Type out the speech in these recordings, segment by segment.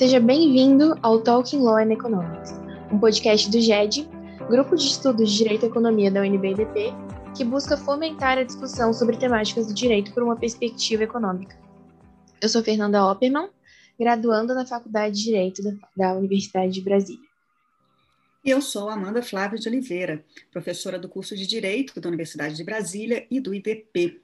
Seja bem-vindo ao Talking Law and Economics, um podcast do GED, Grupo de Estudos de Direito e Economia da UNBDP, que busca fomentar a discussão sobre temáticas do direito por uma perspectiva econômica. Eu sou Fernanda Opperman, graduanda na Faculdade de Direito da Universidade de Brasília. Eu sou Amanda Flávia de Oliveira, professora do curso de Direito da Universidade de Brasília e do IDP.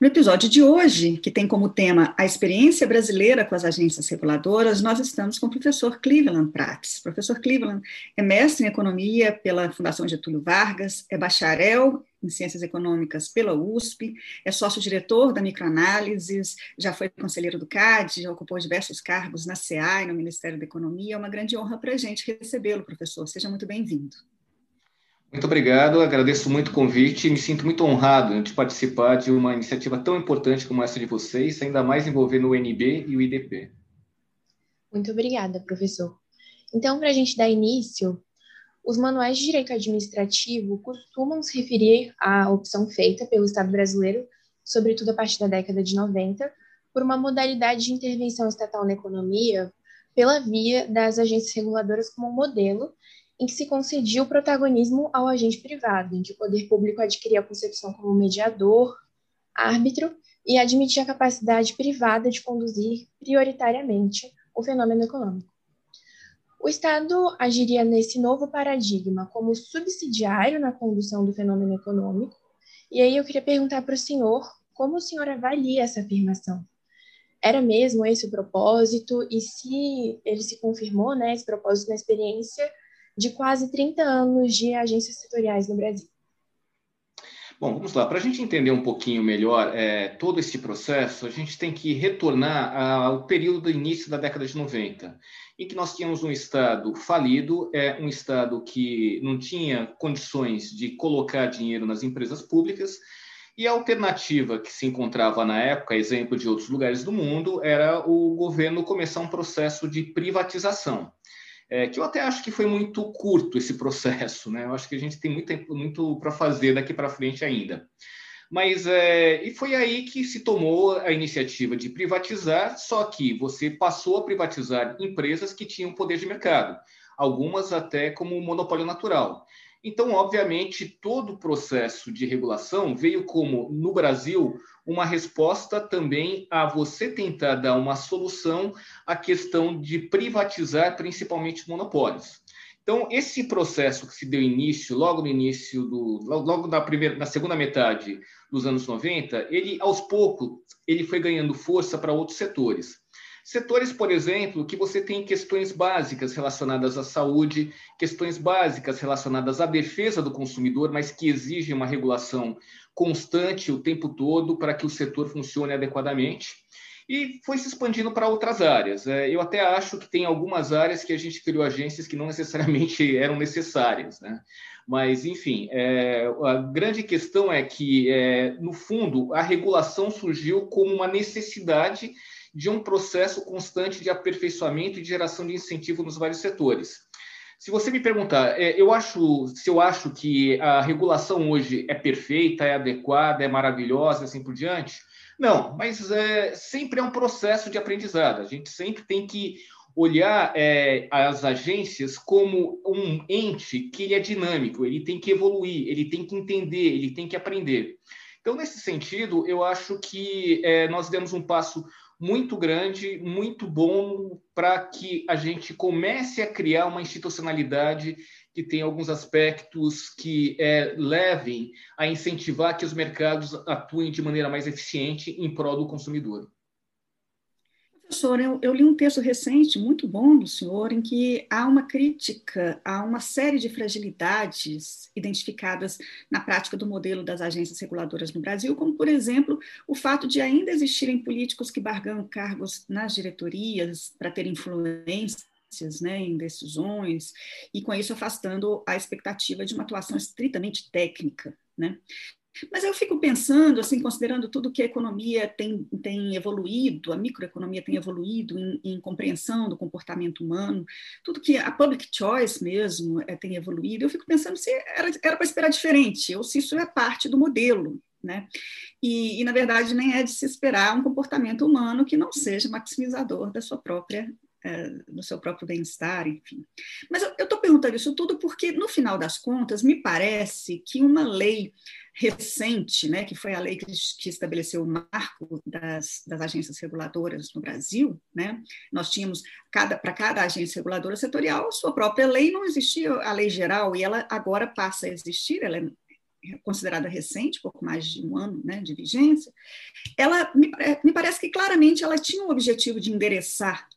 No episódio de hoje, que tem como tema a experiência brasileira com as agências reguladoras, nós estamos com o professor Cleveland Prates. Professor Cleveland é mestre em economia pela Fundação Getúlio Vargas, é bacharel em Ciências Econômicas pela USP, é sócio-diretor da Microanálises, já foi conselheiro do CAD, já ocupou diversos cargos na CA e no Ministério da Economia. É uma grande honra para a gente recebê-lo, professor. Seja muito bem-vindo. Muito obrigado, agradeço muito o convite e me sinto muito honrado de participar de uma iniciativa tão importante como essa de vocês, ainda mais envolvendo o UNB e o IDP. Muito obrigada, professor. Então, para a gente dar início, os manuais de direito administrativo costumam se referir à opção feita pelo Estado brasileiro, sobretudo a partir da década de 90, por uma modalidade de intervenção estatal na economia pela via das agências reguladoras como modelo em que se concedia o protagonismo ao agente privado, em que o poder público adquiria a concepção como mediador, árbitro e admitia a capacidade privada de conduzir prioritariamente o fenômeno econômico. O Estado agiria nesse novo paradigma como subsidiário na condução do fenômeno econômico. E aí eu queria perguntar para o senhor como o senhor avalia essa afirmação? Era mesmo esse o propósito? E se ele se confirmou, né, esse propósito na experiência de quase 30 anos de agências setoriais no Brasil? Bom, vamos lá. Para a gente entender um pouquinho melhor é, todo esse processo, a gente tem que retornar ao período do início da década de 90, em que nós tínhamos um Estado falido, é, um Estado que não tinha condições de colocar dinheiro nas empresas públicas, e a alternativa que se encontrava na época, exemplo de outros lugares do mundo, era o governo começar um processo de privatização é, que eu até acho que foi muito curto esse processo, né? Eu acho que a gente tem muito, muito para fazer daqui para frente ainda. Mas é, e foi aí que se tomou a iniciativa de privatizar, só que você passou a privatizar empresas que tinham poder de mercado, algumas até como monopólio natural. Então, obviamente, todo o processo de regulação veio como, no Brasil, uma resposta também a você tentar dar uma solução à questão de privatizar principalmente monopólios. Então, esse processo que se deu início, logo no início do. logo na, primeira, na segunda metade dos anos 90, ele, aos poucos, ele foi ganhando força para outros setores. Setores, por exemplo, que você tem questões básicas relacionadas à saúde, questões básicas relacionadas à defesa do consumidor, mas que exigem uma regulação constante o tempo todo para que o setor funcione adequadamente. E foi se expandindo para outras áreas. É, eu até acho que tem algumas áreas que a gente criou agências que não necessariamente eram necessárias. Né? Mas, enfim, é, a grande questão é que, é, no fundo, a regulação surgiu como uma necessidade de um processo constante de aperfeiçoamento e de geração de incentivo nos vários setores. Se você me perguntar, é, eu acho, se eu acho que a regulação hoje é perfeita, é adequada, é maravilhosa, assim por diante, não, mas é, sempre é um processo de aprendizado. A gente sempre tem que olhar é, as agências como um ente que ele é dinâmico, ele tem que evoluir, ele tem que entender, ele tem que aprender. Então, nesse sentido, eu acho que é, nós demos um passo muito grande, muito bom para que a gente comece a criar uma institucionalidade que tem alguns aspectos que é, levem a incentivar que os mercados atuem de maneira mais eficiente em prol do consumidor. Professor, eu, eu, li um texto recente muito bom do senhor em que há uma crítica a uma série de fragilidades identificadas na prática do modelo das agências reguladoras no Brasil, como, por exemplo, o fato de ainda existirem políticos que barganham cargos nas diretorias para ter influência né, em decisões, e com isso afastando a expectativa de uma atuação estritamente técnica. Né? Mas eu fico pensando, assim, considerando tudo que a economia tem, tem evoluído, a microeconomia tem evoluído em, em compreensão do comportamento humano, tudo que a public choice mesmo é, tem evoluído, eu fico pensando se era para esperar diferente, ou se isso é parte do modelo. Né? E, e, na verdade, nem é de se esperar um comportamento humano que não seja maximizador da sua própria no seu próprio bem-estar, enfim. Mas eu estou perguntando isso tudo porque, no final das contas, me parece que uma lei recente, né, que foi a lei que, que estabeleceu o marco das, das, agências reguladoras no Brasil, né, nós tínhamos cada, para cada agência reguladora setorial sua própria lei, não existia a lei geral e ela agora passa a existir, ela é considerada recente, pouco mais de um ano né, de vigência, ela me, me parece que claramente ela tinha o objetivo de endereçar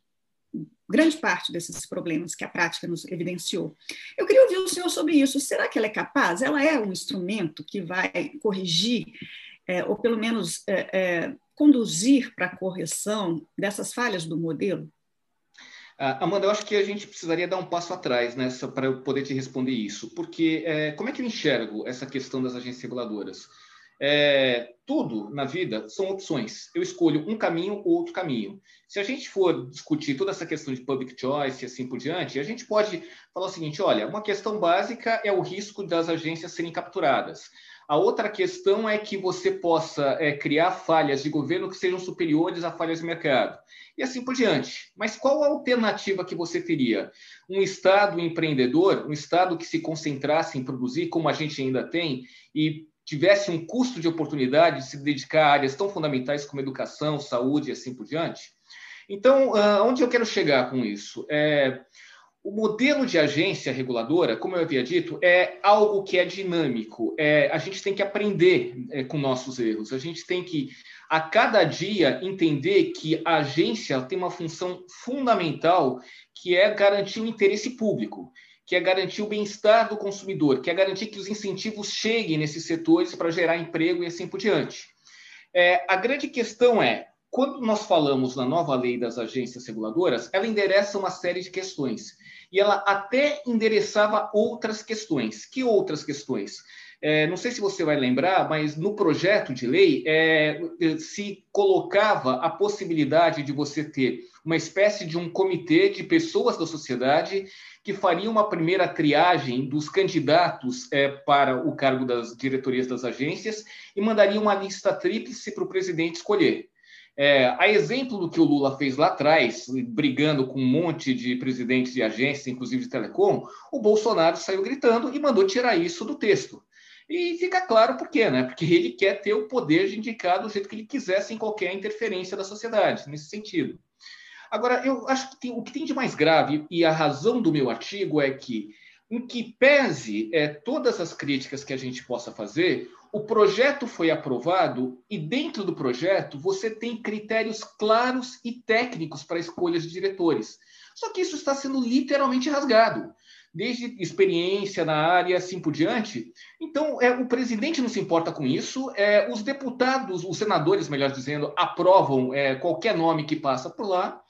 grande parte desses problemas que a prática nos evidenciou. Eu queria ouvir o senhor sobre isso. Será que ela é capaz? Ela é um instrumento que vai corrigir, é, ou pelo menos é, é, conduzir para a correção dessas falhas do modelo? Ah, Amanda, eu acho que a gente precisaria dar um passo atrás nessa para eu poder te responder isso, porque é, como é que eu enxergo essa questão das agências reguladoras? É, tudo na vida são opções. Eu escolho um caminho ou outro caminho. Se a gente for discutir toda essa questão de public choice e assim por diante, a gente pode falar o seguinte: olha, uma questão básica é o risco das agências serem capturadas. A outra questão é que você possa é, criar falhas de governo que sejam superiores a falhas de mercado. E assim por diante. Mas qual a alternativa que você teria? Um Estado empreendedor, um Estado que se concentrasse em produzir, como a gente ainda tem, e tivesse um custo de oportunidade de se dedicar a áreas tão fundamentais como educação, saúde e assim por diante. Então, uh, onde eu quero chegar com isso? É, o modelo de agência reguladora, como eu havia dito, é algo que é dinâmico. É, a gente tem que aprender é, com nossos erros. A gente tem que, a cada dia, entender que a agência tem uma função fundamental que é garantir o interesse público que é garantir o bem-estar do consumidor, que é garantir que os incentivos cheguem nesses setores para gerar emprego e assim por diante. É, a grande questão é, quando nós falamos na nova lei das agências reguladoras, ela endereça uma série de questões. E ela até endereçava outras questões. Que outras questões? É, não sei se você vai lembrar, mas no projeto de lei é, se colocava a possibilidade de você ter uma espécie de um comitê de pessoas da sociedade que faria uma primeira triagem dos candidatos é, para o cargo das diretorias das agências e mandaria uma lista tríplice para o presidente escolher. É, a exemplo do que o Lula fez lá atrás, brigando com um monte de presidentes de agências, inclusive de telecom, o Bolsonaro saiu gritando e mandou tirar isso do texto. E fica claro por quê, né? Porque ele quer ter o poder de indicar do jeito que ele quiser, sem qualquer interferência da sociedade, nesse sentido. Agora, eu acho que tem, o que tem de mais grave, e a razão do meu artigo é que, em que pese é, todas as críticas que a gente possa fazer, o projeto foi aprovado e, dentro do projeto, você tem critérios claros e técnicos para escolhas de diretores. Só que isso está sendo literalmente rasgado desde experiência na área, assim por diante. Então, é, o presidente não se importa com isso, é, os deputados, os senadores, melhor dizendo, aprovam é, qualquer nome que passa por lá,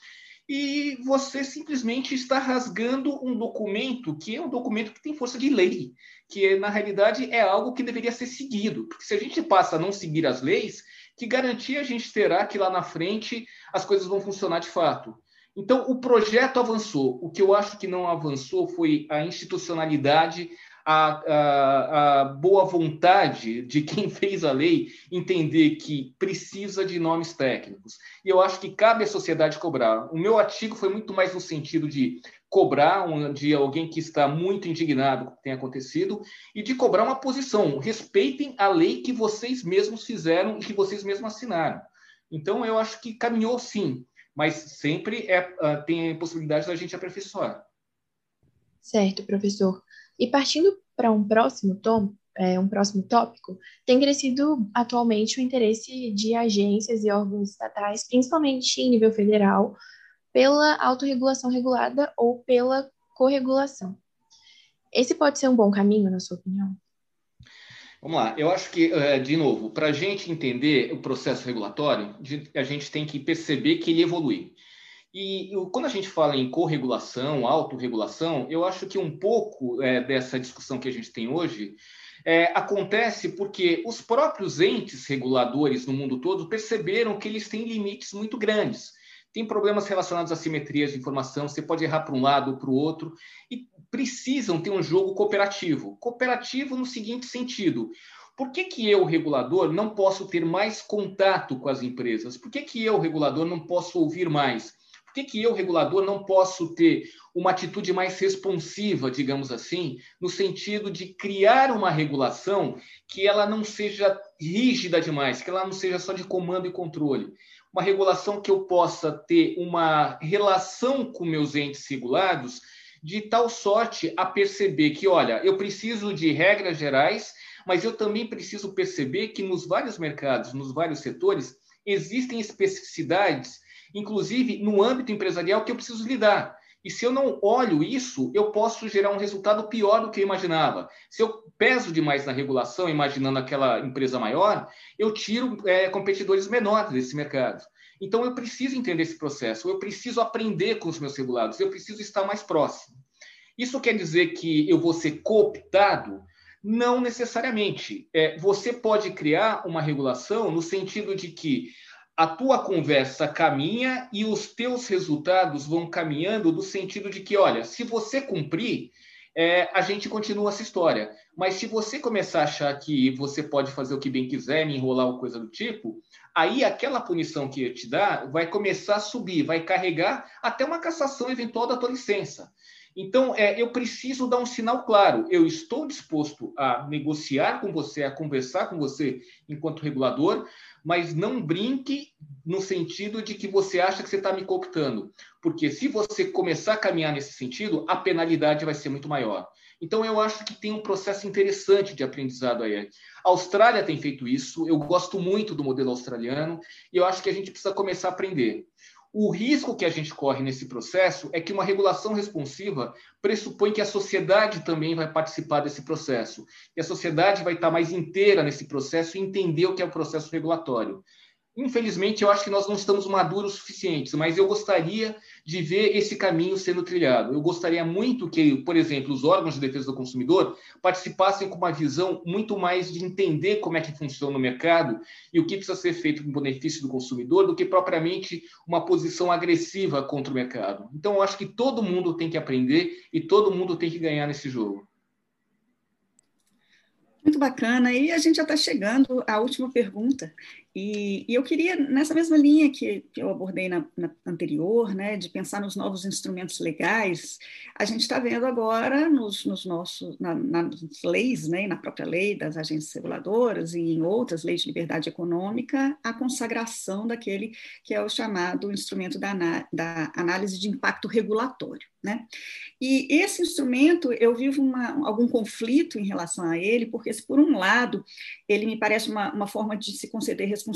e você simplesmente está rasgando um documento que é um documento que tem força de lei, que na realidade é algo que deveria ser seguido. Porque se a gente passa a não seguir as leis, que garantia a gente terá que lá na frente as coisas vão funcionar de fato? Então, o projeto avançou. O que eu acho que não avançou foi a institucionalidade, a, a, a, boa vontade de quem fez a lei entender que precisa de nomes técnicos. E eu acho que cabe à sociedade cobrar. O meu artigo foi muito mais no sentido de cobrar um, de alguém que está muito indignado com o que tem acontecido e de cobrar uma posição. Respeitem a lei que vocês mesmos fizeram e que vocês mesmos assinaram. Então, eu acho que caminhou sim mas sempre é, uh, tem a possibilidade da gente aperfeiçoar. Certo, professor. E partindo para um próximo tom, é, um próximo tópico, tem crescido atualmente o interesse de agências e órgãos estatais, principalmente em nível federal, pela autorregulação regulada ou pela corregulação. Esse pode ser um bom caminho, na sua opinião? Vamos lá, eu acho que, eh, de novo, para a gente entender o processo regulatório, a gente tem que perceber que ele evolui. E quando a gente fala em corregulação, autorregulação, eu acho que um pouco é, dessa discussão que a gente tem hoje é, acontece porque os próprios entes reguladores no mundo todo perceberam que eles têm limites muito grandes. Tem problemas relacionados a simetrias de informação, você pode errar para um lado ou para o outro, e precisam ter um jogo cooperativo. Cooperativo no seguinte sentido: por que, que eu, regulador, não posso ter mais contato com as empresas? Por que, que eu, regulador, não posso ouvir mais? Por que, que eu, regulador, não posso ter uma atitude mais responsiva, digamos assim, no sentido de criar uma regulação que ela não seja rígida demais, que ela não seja só de comando e controle. Uma regulação que eu possa ter uma relação com meus entes regulados de tal sorte a perceber que, olha, eu preciso de regras gerais, mas eu também preciso perceber que nos vários mercados, nos vários setores, existem especificidades, inclusive no âmbito empresarial, que eu preciso lidar. E se eu não olho isso, eu posso gerar um resultado pior do que eu imaginava. Se eu peso demais na regulação, imaginando aquela empresa maior, eu tiro é, competidores menores desse mercado. Então, eu preciso entender esse processo, eu preciso aprender com os meus regulados, eu preciso estar mais próximo. Isso quer dizer que eu vou ser cooptado? Não necessariamente. É, você pode criar uma regulação no sentido de que a tua conversa caminha e os teus resultados vão caminhando no sentido de que, olha, se você cumprir, é, a gente continua essa história. Mas se você começar a achar que você pode fazer o que bem quiser, me enrolar ou coisa do tipo, aí aquela punição que te dá vai começar a subir, vai carregar até uma cassação eventual da tua licença. Então, é, eu preciso dar um sinal claro. Eu estou disposto a negociar com você, a conversar com você enquanto regulador, mas não brinque no sentido de que você acha que você está me cooptando. Porque se você começar a caminhar nesse sentido, a penalidade vai ser muito maior. Então, eu acho que tem um processo interessante de aprendizado aí. A Austrália tem feito isso, eu gosto muito do modelo australiano, e eu acho que a gente precisa começar a aprender. O risco que a gente corre nesse processo é que uma regulação responsiva pressupõe que a sociedade também vai participar desse processo. E a sociedade vai estar mais inteira nesse processo e entender o que é o processo regulatório. Infelizmente, eu acho que nós não estamos maduros o suficientes, mas eu gostaria de ver esse caminho sendo trilhado. Eu gostaria muito que, por exemplo, os órgãos de defesa do consumidor participassem com uma visão muito mais de entender como é que funciona o mercado e o que precisa ser feito com benefício do consumidor, do que propriamente uma posição agressiva contra o mercado. Então, eu acho que todo mundo tem que aprender e todo mundo tem que ganhar nesse jogo. Muito bacana. E a gente já está chegando à última pergunta. E, e, eu queria, nessa mesma linha que, que eu abordei na, na, anterior, né, de pensar nos novos instrumentos legais, a gente está vendo agora nos, nos nossos, na, nas leis, né, na própria lei das agências reguladoras e em outras leis de liberdade econômica, a consagração daquele que é o chamado instrumento da, da análise de impacto regulatório. Né? E esse instrumento, eu vivo uma, algum conflito em relação a ele, porque, se por um lado, ele me parece uma, uma forma de se conceder responsabilidade,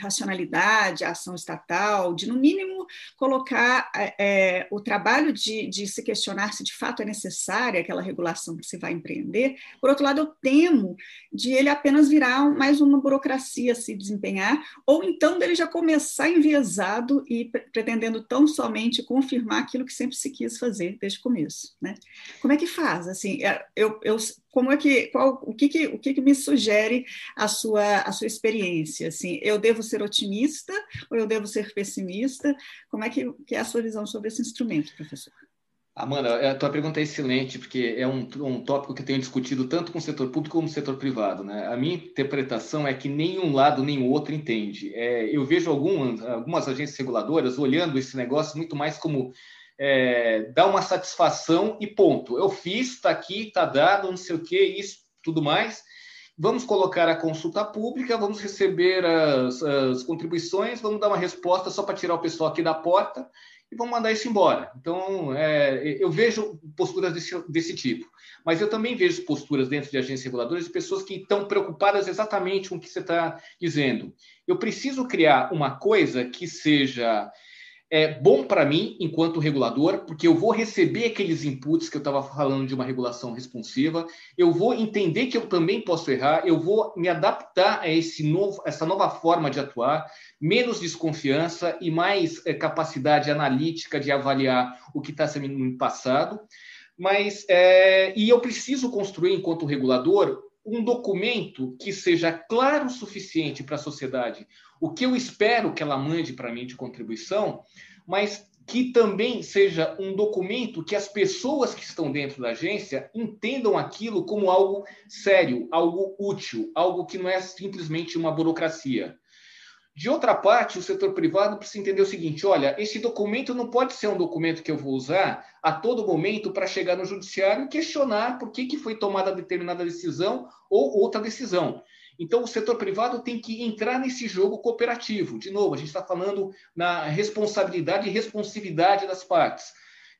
racionalidade à ação estatal, de, no mínimo, colocar é, é, o trabalho de, de se questionar se de fato é necessária aquela regulação que se vai empreender. Por outro lado, eu temo de ele apenas virar mais uma burocracia se desempenhar, ou então dele já começar enviesado e pretendendo tão somente confirmar aquilo que sempre se quis fazer desde o começo. Né? Como é que faz? Assim, é, eu, eu como é que, qual, o que, que o que, que, me sugere a sua, a sua experiência? Assim, eu devo ser otimista ou eu devo ser pessimista? Como é que, que é a sua visão sobre esse instrumento, professor? Amanda, a tua pergunta é excelente, porque é um, um tópico que eu tenho discutido tanto com o setor público como o setor privado. Né? A minha interpretação é que nenhum lado nem o outro entende. É, eu vejo algumas, algumas agências reguladoras olhando esse negócio muito mais como é, dar uma satisfação e ponto. Eu fiz, está aqui, está dado, não sei o que, isso, tudo mais. Vamos colocar a consulta pública, vamos receber as, as contribuições, vamos dar uma resposta só para tirar o pessoal aqui da porta e vamos mandar isso embora. Então, é, eu vejo posturas desse, desse tipo, mas eu também vejo posturas dentro de agências reguladoras de pessoas que estão preocupadas exatamente com o que você está dizendo. Eu preciso criar uma coisa que seja é bom para mim, enquanto regulador, porque eu vou receber aqueles inputs que eu estava falando de uma regulação responsiva, eu vou entender que eu também posso errar, eu vou me adaptar a esse novo, essa nova forma de atuar, menos desconfiança e mais é, capacidade analítica de avaliar o que está sendo me passado. Mas, é, e eu preciso construir, enquanto regulador, um documento que seja claro o suficiente para a sociedade, o que eu espero que ela mande para mim de contribuição, mas que também seja um documento que as pessoas que estão dentro da agência entendam aquilo como algo sério, algo útil, algo que não é simplesmente uma burocracia. De outra parte, o setor privado precisa entender o seguinte: olha, esse documento não pode ser um documento que eu vou usar a todo momento para chegar no judiciário e questionar por que, que foi tomada determinada decisão ou outra decisão. Então, o setor privado tem que entrar nesse jogo cooperativo. De novo, a gente está falando na responsabilidade e responsividade das partes.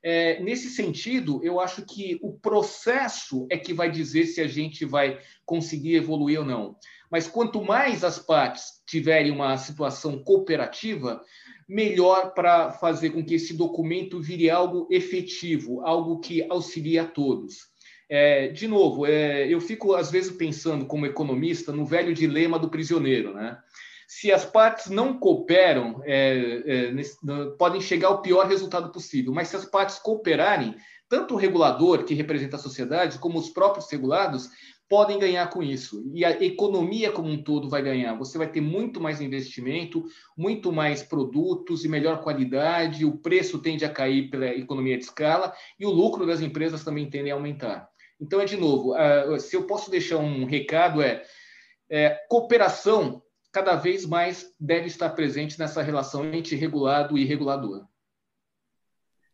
É, nesse sentido, eu acho que o processo é que vai dizer se a gente vai conseguir evoluir ou não. Mas quanto mais as partes tiverem uma situação cooperativa, melhor para fazer com que esse documento vire algo efetivo, algo que auxilie a todos. É, de novo, é, eu fico às vezes pensando como economista no velho dilema do prisioneiro, né? Se as partes não cooperam, é, é nesse, podem chegar ao pior resultado possível. Mas se as partes cooperarem, tanto o regulador que representa a sociedade como os próprios regulados podem ganhar com isso. E a economia como um todo vai ganhar. Você vai ter muito mais investimento, muito mais produtos e melhor qualidade, o preço tende a cair pela economia de escala e o lucro das empresas também tende a aumentar. Então, é de novo, se eu posso deixar um recado, é, é cooperação cada vez mais deve estar presente nessa relação entre regulado e regulador.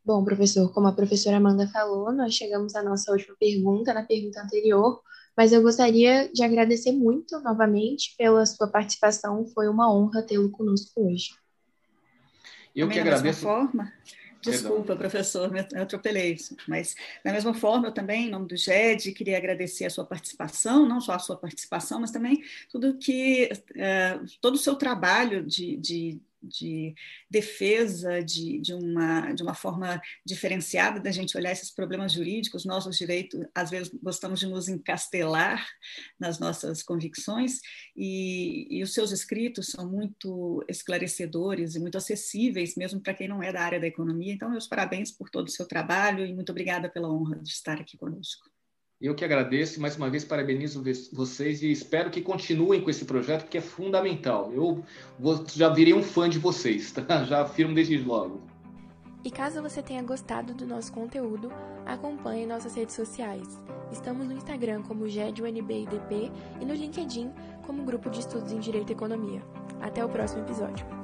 Bom, professor, como a professora Amanda falou, nós chegamos à nossa última pergunta, na pergunta anterior, mas eu gostaria de agradecer muito novamente pela sua participação. Foi uma honra tê-lo conosco hoje. Eu Também que agradeço. forma, Desculpa, Perdão. professor, eu atropelei. Mas, da mesma forma, eu também, em nome do GED, queria agradecer a sua participação, não só a sua participação, mas também tudo que, uh, todo o seu trabalho de, de de defesa de, de, uma, de uma forma diferenciada da gente olhar esses problemas jurídicos. Nós, os direitos, às vezes gostamos de nos encastelar nas nossas convicções, e, e os seus escritos são muito esclarecedores e muito acessíveis, mesmo para quem não é da área da economia. Então, meus parabéns por todo o seu trabalho e muito obrigada pela honra de estar aqui conosco. Eu que agradeço, mais uma vez parabenizo vocês e espero que continuem com esse projeto, porque é fundamental. Eu vou, já virei um fã de vocês, tá? já afirmo desde logo. E caso você tenha gostado do nosso conteúdo, acompanhe nossas redes sociais. Estamos no Instagram como GEDUNBIDP e no LinkedIn como Grupo de Estudos em Direito e Economia. Até o próximo episódio.